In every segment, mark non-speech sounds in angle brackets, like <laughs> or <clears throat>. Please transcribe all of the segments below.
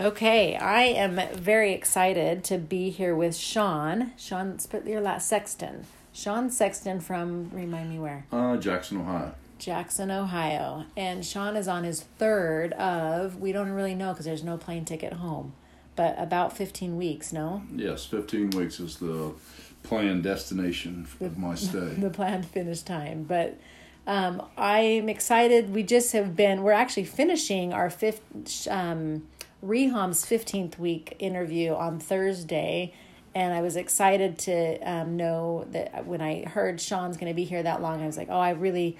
Okay, I am very excited to be here with Sean. Sean, spit your last Sexton. Sean Sexton from, remind me where? Uh, Jackson, Ohio. Jackson, Ohio. And Sean is on his third of, we don't really know because there's no plane ticket home, but about 15 weeks, no? Yes, 15 weeks is the planned destination of my stay. <laughs> the planned finish time. But um, I'm excited. We just have been, we're actually finishing our fifth, um, Reham's 15th week interview on Thursday. And I was excited to um, know that when I heard Sean's going to be here that long, I was like, oh, I really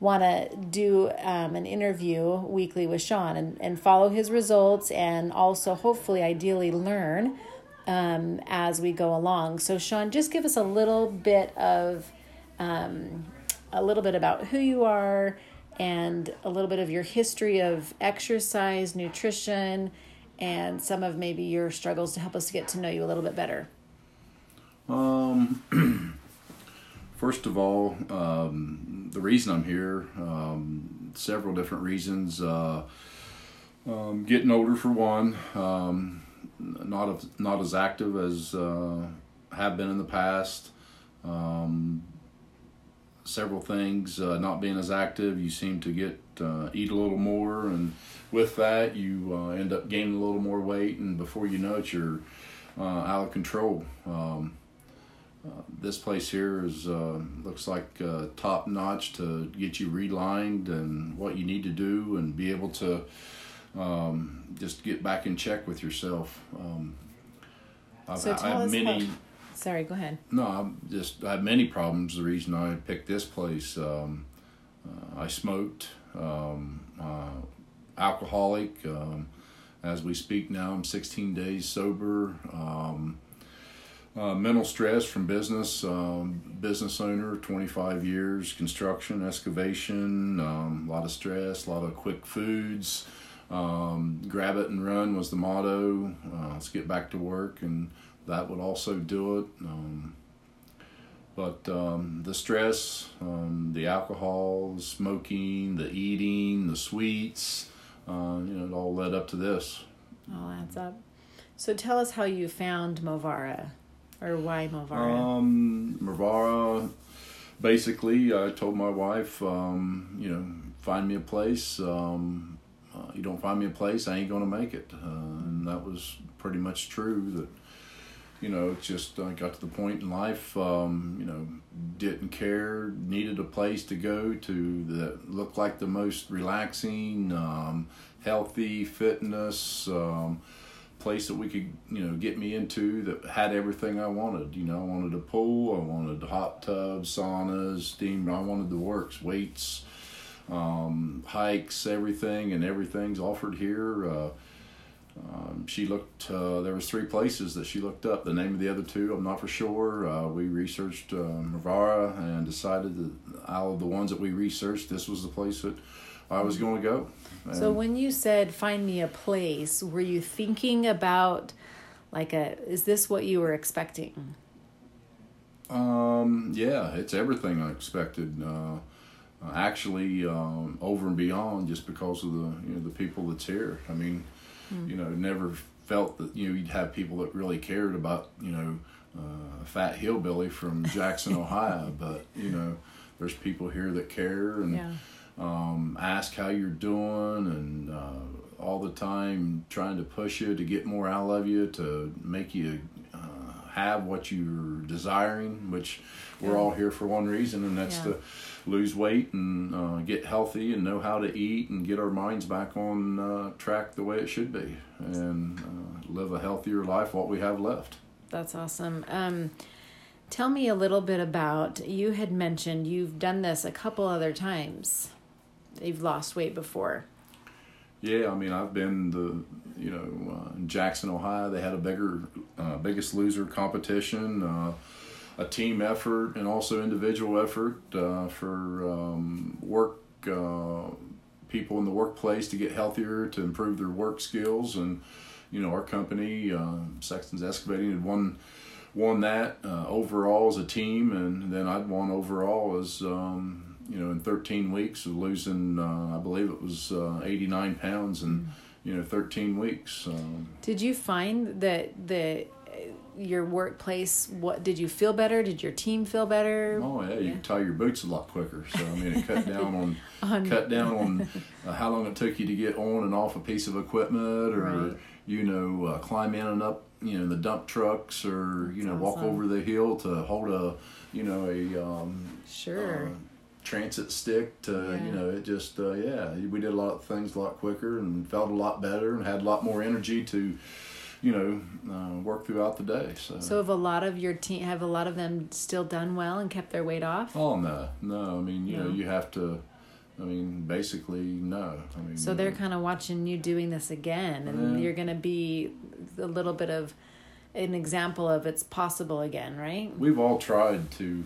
want to do um, an interview weekly with Sean and, and follow his results and also hopefully, ideally, learn um, as we go along. So, Sean, just give us a little bit of um, a little bit about who you are and a little bit of your history of exercise, nutrition, and some of maybe your struggles to help us get to know you a little bit better. Um, <clears throat> first of all, um, the reason I'm here, um, several different reasons. Uh, um, getting older for one, um, not as, not as active as uh, have been in the past. Um, several things uh, not being as active you seem to get uh, eat a little more and with that you uh, end up gaining a little more weight and before you know it you're uh, out of control um, uh, this place here is uh, looks like top notch to get you relined and what you need to do and be able to um, just get back in check with yourself um, I've, so tell us many how- Sorry, go ahead. No, I just I have many problems. The reason I picked this place, um, uh, I smoked, um, uh, alcoholic. Um, as we speak now, I'm 16 days sober. Um, uh, mental stress from business, um, business owner, 25 years, construction, excavation, um, a lot of stress, a lot of quick foods. grab it and run was the motto. Uh, let's get back to work and that would also do it. But um, the stress, um, the alcohol, the smoking, the eating, the sweets, uh, you know, it all led up to this. All adds up. So tell us how you found Movara, or why Movara. Um, Movara, basically, I told my wife, um, you know, find me a place. Um, uh, you don't find me a place, I ain't gonna make it, uh, and that was pretty much true. That you know, just I got to the point in life, um, you know, didn't care, needed a place to go to that looked like the most relaxing, um, healthy fitness um, place that we could, you know, get me into that had everything I wanted. You know, I wanted a pool, I wanted hot tubs, saunas, steam, I wanted the works, weights, um, hikes, everything, and everything's offered here. Uh, um, she looked. Uh, there was three places that she looked up. The name of the other two, I'm not for sure. Uh, we researched uh, and decided that out of the ones that we researched, this was the place that I was going to go. And so when you said find me a place, were you thinking about like a? Is this what you were expecting? Um. Yeah, it's everything I expected. Uh, actually, um, over and beyond, just because of the you know the people that's here. I mean Mm. You know, never felt that you know you'd have people that really cared about you know uh, a fat hillbilly from <laughs> Jackson, Ohio. But you know, there's people here that care and yeah. um, ask how you're doing and uh, all the time trying to push you to get more out of you to make you have what you're desiring. Which we're all here for one reason, and that's yeah. to lose weight and uh, get healthy and know how to eat and get our minds back on uh, track the way it should be and uh, live a healthier life what we have left that's awesome um, tell me a little bit about you had mentioned you've done this a couple other times you've lost weight before yeah i mean i've been the you know uh, in jackson ohio they had a bigger uh, biggest loser competition uh, a team effort and also individual effort uh, for um, work uh, people in the workplace to get healthier to improve their work skills. And you know our company uh, Sexton's Excavating had won won that overall as a team. And then I'd won overall as um, you know in 13 weeks of losing uh, I believe it was uh, 89 pounds and you know, 13 weeks. Um, Did you find that the your workplace what did you feel better did your team feel better oh yeah, you Yeah. can tie your boots a lot quicker. So I mean, it cut <laughs> down on On- cut down on <laughs> uh, how long it took you to get on and off a piece of equipment, or Right. you know, uh, climb in and up, you know, the dump trucks, or you know, walk over the hill to hold a, you know, a um, sure uh, transit stick to Yeah. you know it just uh, yeah we did a lot of things a lot quicker and felt a lot better and had a lot more energy to you know uh, work throughout the day so, so have a lot of your team have a lot of them still done well and kept their weight off oh no no i mean you No. know you have to i mean basically no i mean so they're kind of watching you doing this again and Yeah. you're going to be a little bit of an example of it's possible again right we've all tried to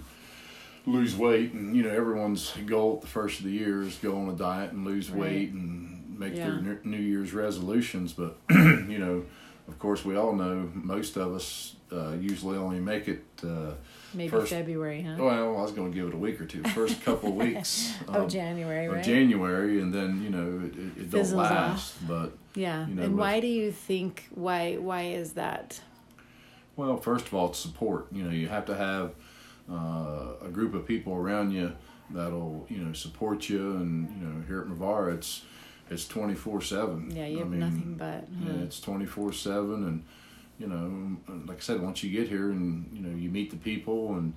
lose weight and you know everyone's goal at the first of the year is go on a diet and lose Right. weight and make Yeah. their new- year's resolutions but <clears throat> you know of course we all know most of us uh, usually only make it uh, maybe First- february huh well i was going to give it a week or two first couple <laughs> of weeks um, january of right January, and then you know it, it, it don't Fizzles off. last. But yeah you know, and why do you think why why is that well, first of all, it's support. You know, you have to have uh, a group of people around you that'll you know support you, and you know here at Movara, it's it's twenty four seven. yeah you have nothing but Yeah, it's twenty four seven, and you know, like I said, once you get here and you know you meet the people and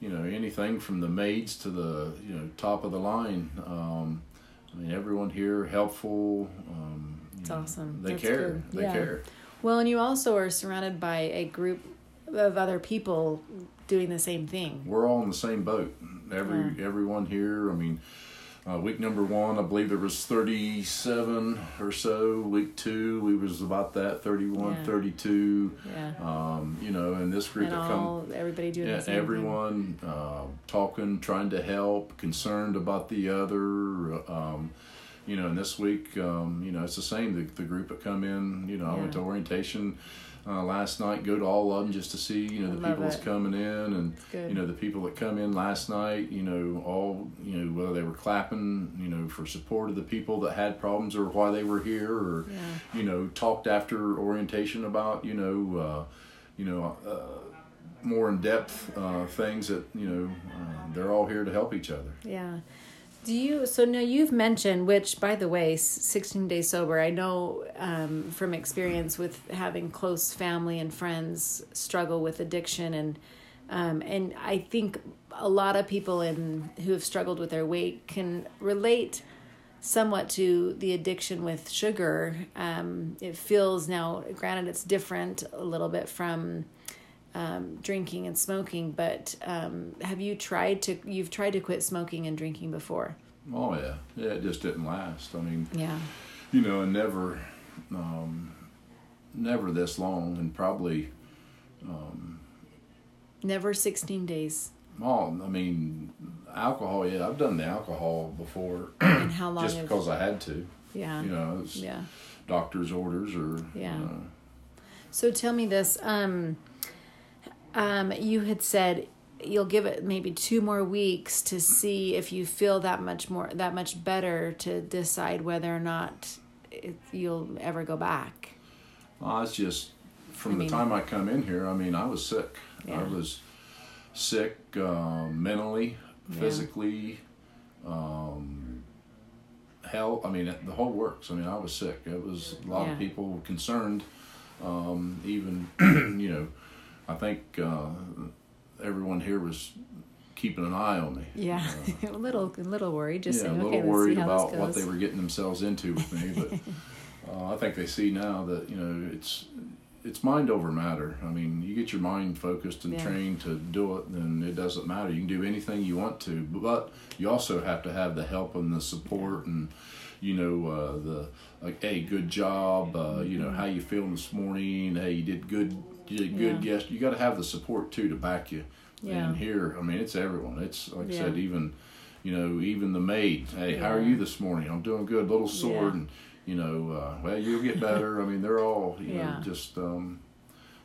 you know anything from the maids to the you know top of the line. Um, I mean, everyone here helpful. Um, It's awesome. They That's care. good. They Yeah. care. Well, and you also are surrounded by a group of other people doing the same thing. We're all in the same boat. Every Yeah. everyone here. I mean. Uh, week number one, I believe there was 37 or so. Week two, we was about that, 31, Yeah. 32. Yeah. Um, you know, and this group And that come, everybody doing yeah, the same everyone uh, talking, trying to help, concerned about the other. Um, you know, and this week, um, you know, it's the same. The, the group that come in, you know, I went to orientation uh, last night. Go to all of them just to see, you know, the people that's coming in, and Good. you know, the people that come in last night. You know, all you know, whether they were clapping, you know, for support of the people that had problems or why they were here, or Yeah. you know, talked after orientation about, you know, uh, you know, uh, more in depth uh, things that you know uh, they're all here to help each other. Yeah. Do you so now you've mentioned which by the way, 16 days sober. I know um, from experience with having close family and friends struggle with addiction and um, and I think a lot of people in who have struggled with their weight can relate somewhat to the addiction with sugar. Um, it feels now, granted, it's different a little bit from um, drinking and smoking, but um, have you tried to? You've tried to quit smoking and drinking before. Oh yeah, yeah, it just didn't last. I mean, Yeah. you know, and never, um, never this long, and probably, Um, Never 16 days. oh, I mean, alcohol. Yeah, I've done the alcohol before, <clears throat> And how long just have because I had to. Yeah. You know, it's Yeah. doctor's orders or Yeah. You know, So tell me this. Um, um, you had said you'll give it maybe two more weeks to see if you feel that much more, that much better to decide whether or not it, you'll ever go back. Well, it's just from I the mean- time I come in here. I mean, I was sick. Yeah. I was sick uh, mentally, Yeah. physically, um, health. I mean, the whole works. I mean, I was sick. It was a lot Yeah. of people concerned. Um, even <clears throat> you know, I think uh, everyone here was keeping an eye on me. Yeah, <laughs> a little, a little worried. Just yeah, saying, a little okay, let's see worried about what they were getting themselves into with me, but <laughs> uh, I think they see now that you know it's it's mind over matter. I mean, you get your mind focused and Yeah. trained to do it, then it doesn't matter. You can do anything you want to, but you also have to have the help and the support and you know uh, the like, hey, good job. Uh, You know how you feeling this morning? Hey, you did good. You did good. Mm-hmm. Yeah. Yes, you got to have the support too to back you. Yeah. And here, I mean, it's everyone. It's like I said, even you know, even the maid. Hey, how are you this morning? I'm doing good. Little Yeah. and you know, uh, well, you'll get better. I mean, they're all you Yeah. know just um,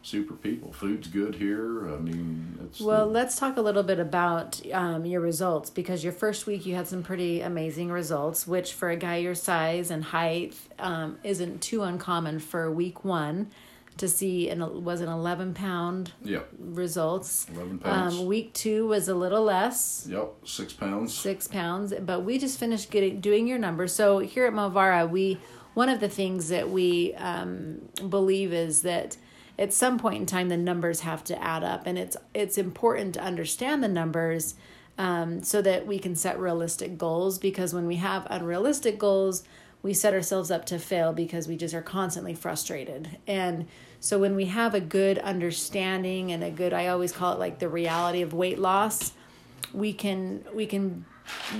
super people. Food's good here. I mean, it's Well, the- let's talk a little bit about um, your results because your first week you had some pretty amazing results, which for a guy your size and height um, isn't too uncommon for week one to see an was an 11 pound yeah, results. eleven pounds. Um, week two was a little less, yep, six pounds. six pounds, but we just finished getting doing your numbers. So here at Movara, we one of the things that we um, believe is that at some point in time the numbers have to add up, and it's it's important to understand the numbers um, so that we can set realistic goals. Because when we have unrealistic goals, we set ourselves up to fail because we just are constantly frustrated and so when we have a good understanding and a good i always call it like the reality of weight loss we can we can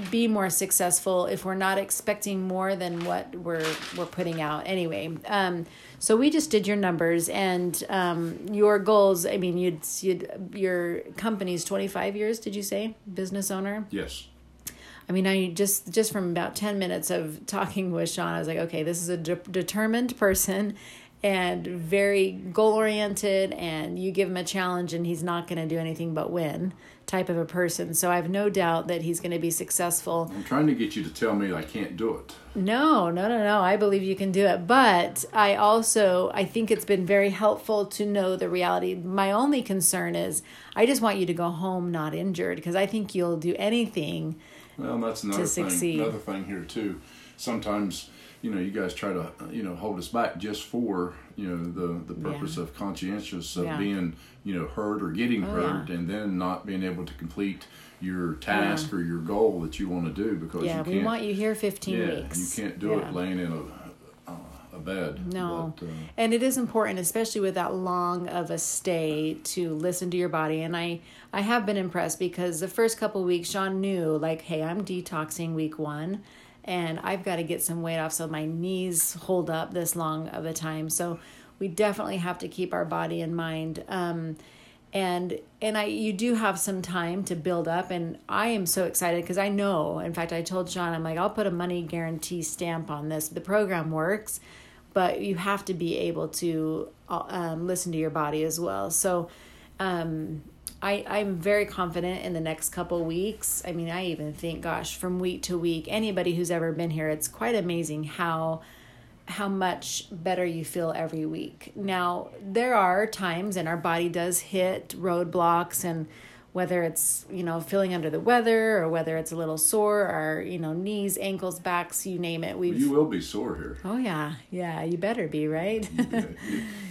be more successful if we're not expecting more than what we're we're putting out. Anyway um so we just did your numbers and um your goals i mean you'd, you'd your company's 25 years did you say? Business owner? Yes. I mean, I just just from about ten minutes of talking with Sean, I was like, okay, this is a de- determined person, and very goal oriented. And you give him a challenge, and he's not going to do anything but win, type of a person. So I have no doubt that he's going to be successful. I'm trying to get you to tell me I can't do it. No, no, no, no. I believe you can do it. But I also I think it's been very helpful to know the reality. My only concern is I just want you to go home not injured because I think you'll do anything. Well, that's another thing. succeed. Another thing here too. Sometimes, you know, you guys try to, you know, hold us back just for, you know, the the purpose Yeah. of conscientious of Yeah. being, you know, hurt or getting Oh, hurt, yeah. and then not being able to complete your task or your goal that you want to do because Yeah, you we want you here 15 yeah, weeks. you can't do it laying in a a bed. No. But, uh, And it is important, especially with that long of a stay, to listen to your body. And I, I have been impressed because the first couple weeks, Sean knew, like, hey, I'm detoxing week one, and I've got to get some weight off so my knees hold up this long of a time. So we definitely have to keep our body in mind. Um, and and I you do have some time to build up and I am so excited because I know in fact I told Sean I'm like I'll put a money guarantee stamp on this the program works but you have to be able to uh, um, listen to your body as well so um, I, I'm very confident in the next couple weeks. I mean, I even think, gosh, from week to week, anybody who's ever been here, it's quite amazing how how much better you feel every week. Now, there are times and our body does hit roadblocks and whether it's, you know, feeling under the weather or whether it's a little sore or, you know, knees, ankles, backs, you name it. We've you will be sore here. Oh yeah. Yeah, you better be, right? Yeah,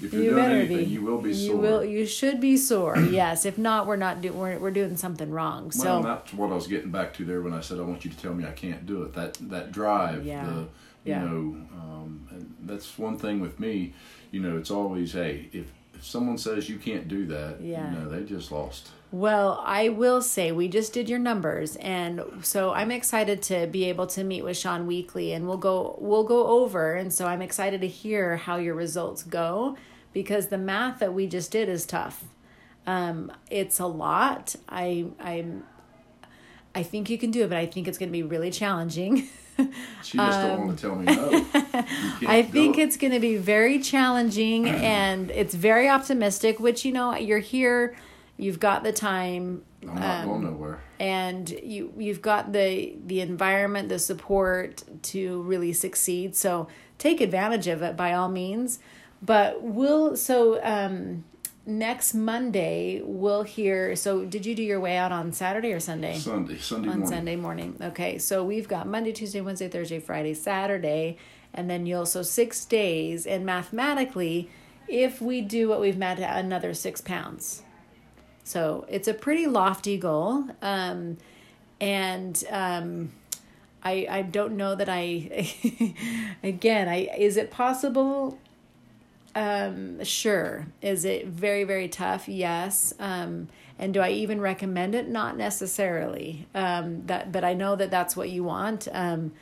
if you're <laughs> you doing better anything, be. you will be sore. You will you should be sore. <clears throat> yes. If not, we're not doing we're, we're doing something wrong. So Well, that's what I was getting back to there when I said I want you to tell me I can't do it. That that drive, Yeah. the you Yeah. know, um, and that's one thing with me. You know, it's always hey, if if someone says you can't do that, Yeah. you know, they just lost. Well, I will say we just did your numbers and so I'm excited to be able to meet with Sean weekly and we'll go we'll go over and so I'm excited to hear how your results go because the math that we just did is tough. Um it's a lot. I I'm I think you can do it, but I think it's going to be really challenging. <laughs> <laughs> She just don't want to tell me no. Um, <laughs> I think it. it's going to be very challenging <clears throat> and it's very optimistic, which, you know, you're here, you've got the time, I'm not um, going nowhere. and you you've got the the environment, the support to really succeed. So take advantage of it by all means. But we'll so um next Monday we'll hear so did you do your weigh out on Saturday or Sunday? Sunday, Sunday on morning. Sunday morning. Okay, so we've got Monday, Tuesday, Wednesday, Thursday, Friday, Saturday, and then you'll so six days. And mathematically, if we do what we've met, another six pounds. So it's a pretty lofty goal, um, and um, I I don't know that I. <laughs> again, I is it possible? Um, sure. Is it very, very tough? Yes. Um, and do I even recommend it? Not necessarily. Um, that, but I know that that's what you want. Um,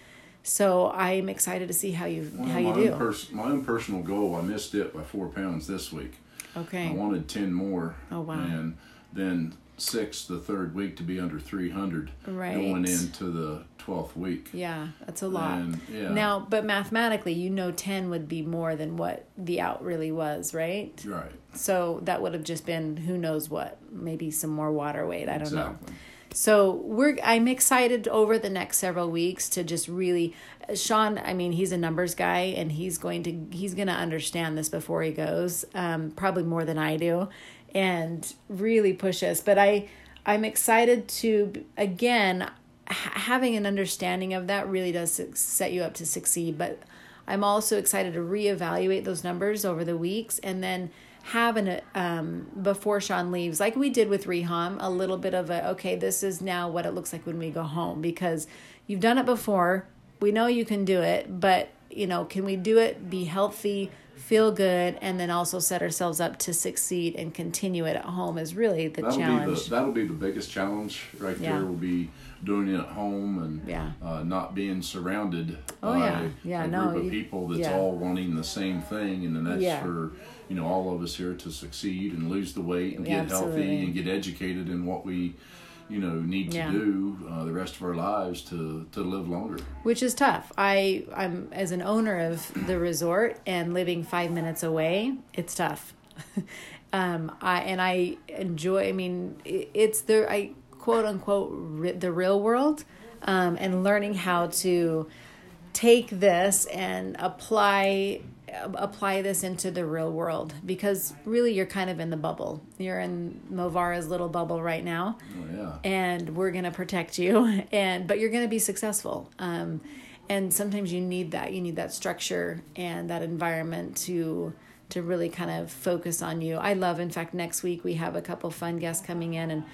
so I'm excited to see how you Well, how you my do. Own pers- my own personal goal, I missed it by four pounds this week. okay. I wanted ten more. Oh, wow. And then six the third week to be under 300 Right. going into the 12th week. Yeah, that's a lot. And, yeah. Now, but mathematically, you know, 10 would be more than what the out really was, right? Right. So that would have just been who knows what, maybe some more water weight. I don't know. So we're I'm excited over the next several weeks to just really Sean, I mean, he's a numbers guy and he's going to he's going to understand this before he goes. Um probably more than I do and really push us. But I I'm excited to again ha- having an understanding of that really does set you up to succeed, but I'm also excited to reevaluate those numbers over the weeks and then have an um before Sean leaves, like we did with Reham, a little bit of a okay, this is now what it looks like when we go home because you've done it before. We know you can do it, but you know, can we do it, be healthy, feel good, and then also set ourselves up to succeed and continue it at home is really the That'll challenge. be the that'll be the biggest challenge right Yeah. there. Will be doing it at home and Yeah. uh, not being surrounded Oh, by yeah. Yeah, a no, group of people that's all wanting the same thing, and then that's for you know all of us here to succeed and lose the weight and get absolutely. healthy and get educated in what we you know need to Yeah. do uh, the rest of our lives to to live longer. which is tough. I I'm as an owner of the resort and living five minutes away, it's tough. <laughs> um, I and I enjoy. I mean, it, it's the I quote unquote ri- the real world, um, and learning how to take this and apply apply this into the real world because really you're kind of in the bubble. You're in Movara's little bubble right now. Oh, yeah. and we're going to protect you <laughs> and but you're going to be successful. Um, and sometimes you need that. You need that structure and that environment to to really kind of focus on you. I love in fact next week we have a couple fun guests coming in and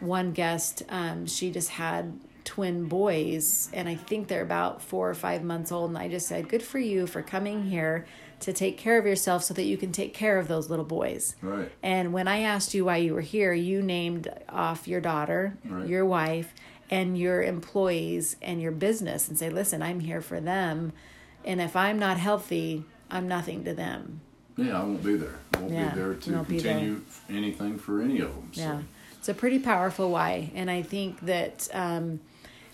one guest um, she just had twin boys and i think they're about four or five months old and i just said good for you for coming here to take care of yourself so that you can take care of those little boys Right. and when I asked you why you were here, you named off your daughter, Right. your wife, and your employees and your business and say, listen, I'm here for them. And if I'm not healthy, I'm nothing to them. Yeah, I won't be there. I won't Yeah, be there to won't be there. continue anything for any of them. So. Yeah. It's a pretty powerful why. And I think that um,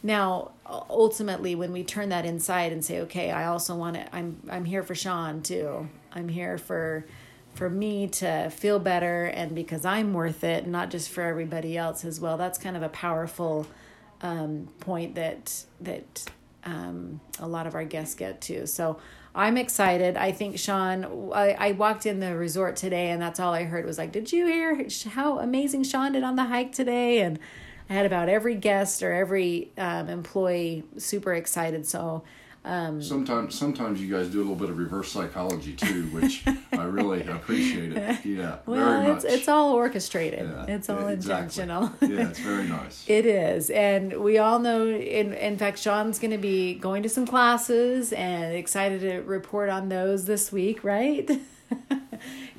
now ultimately when we turn that inside and say, okay, I also want to, I'm, I'm here for Sean too. I'm here for, for me to feel better and because I'm worth it, not just for everybody else as well. That's kind of a powerful um, point that, that um, a lot of our guests get to. So I'm excited. I think Sean, I, I walked in the resort today and that's all I heard was like, did you hear how amazing Sean did on the hike today? And I had about every guest or every um, employee super excited. So Sometimes, sometimes you guys do a little bit of reverse psychology too, which I really <laughs> appreciate it. Yeah, well, very much. it's, it's all orchestrated. Yeah, it's all yeah, exactly. intentional. yeah, it's very <laughs> nice. It is. And we all know, in, in fact, Sean's going to be going to some classes and excited to report on those this week, right? <laughs>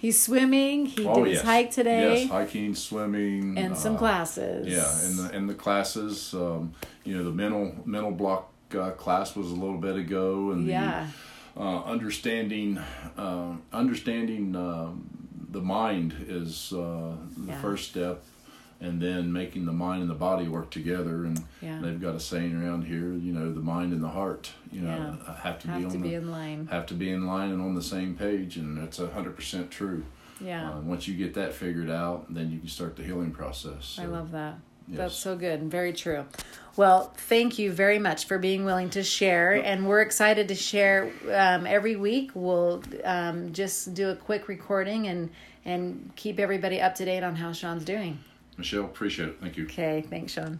He's swimming. He oh did yes, his hike today Yes, hiking, swimming, and some uh, classes. Yeah, and the and the classes, um, you know, the mental mental block uh, class was a little bit ago, and Yeah. the uh, understanding uh, understanding um, the mind is uh, the Yeah. first step, and then making the mind and the body work together. And Yeah. they've got a saying around here, you know, the mind and the heart, you know, Yeah. have to be Have on to the be in line. have to be in line and on the same page, and that's a hundred percent true. Yeah. Uh, once you get that figured out, then you can start the healing process. I love that. yes. That's so good and very true. Well, thank you very much for being willing to share. And we're excited to share um, every week. We'll um, just do a quick recording and, and keep everybody up to date on how Sean's doing. Michelle, appreciate it. Thank you. Okay. Thanks, Sean.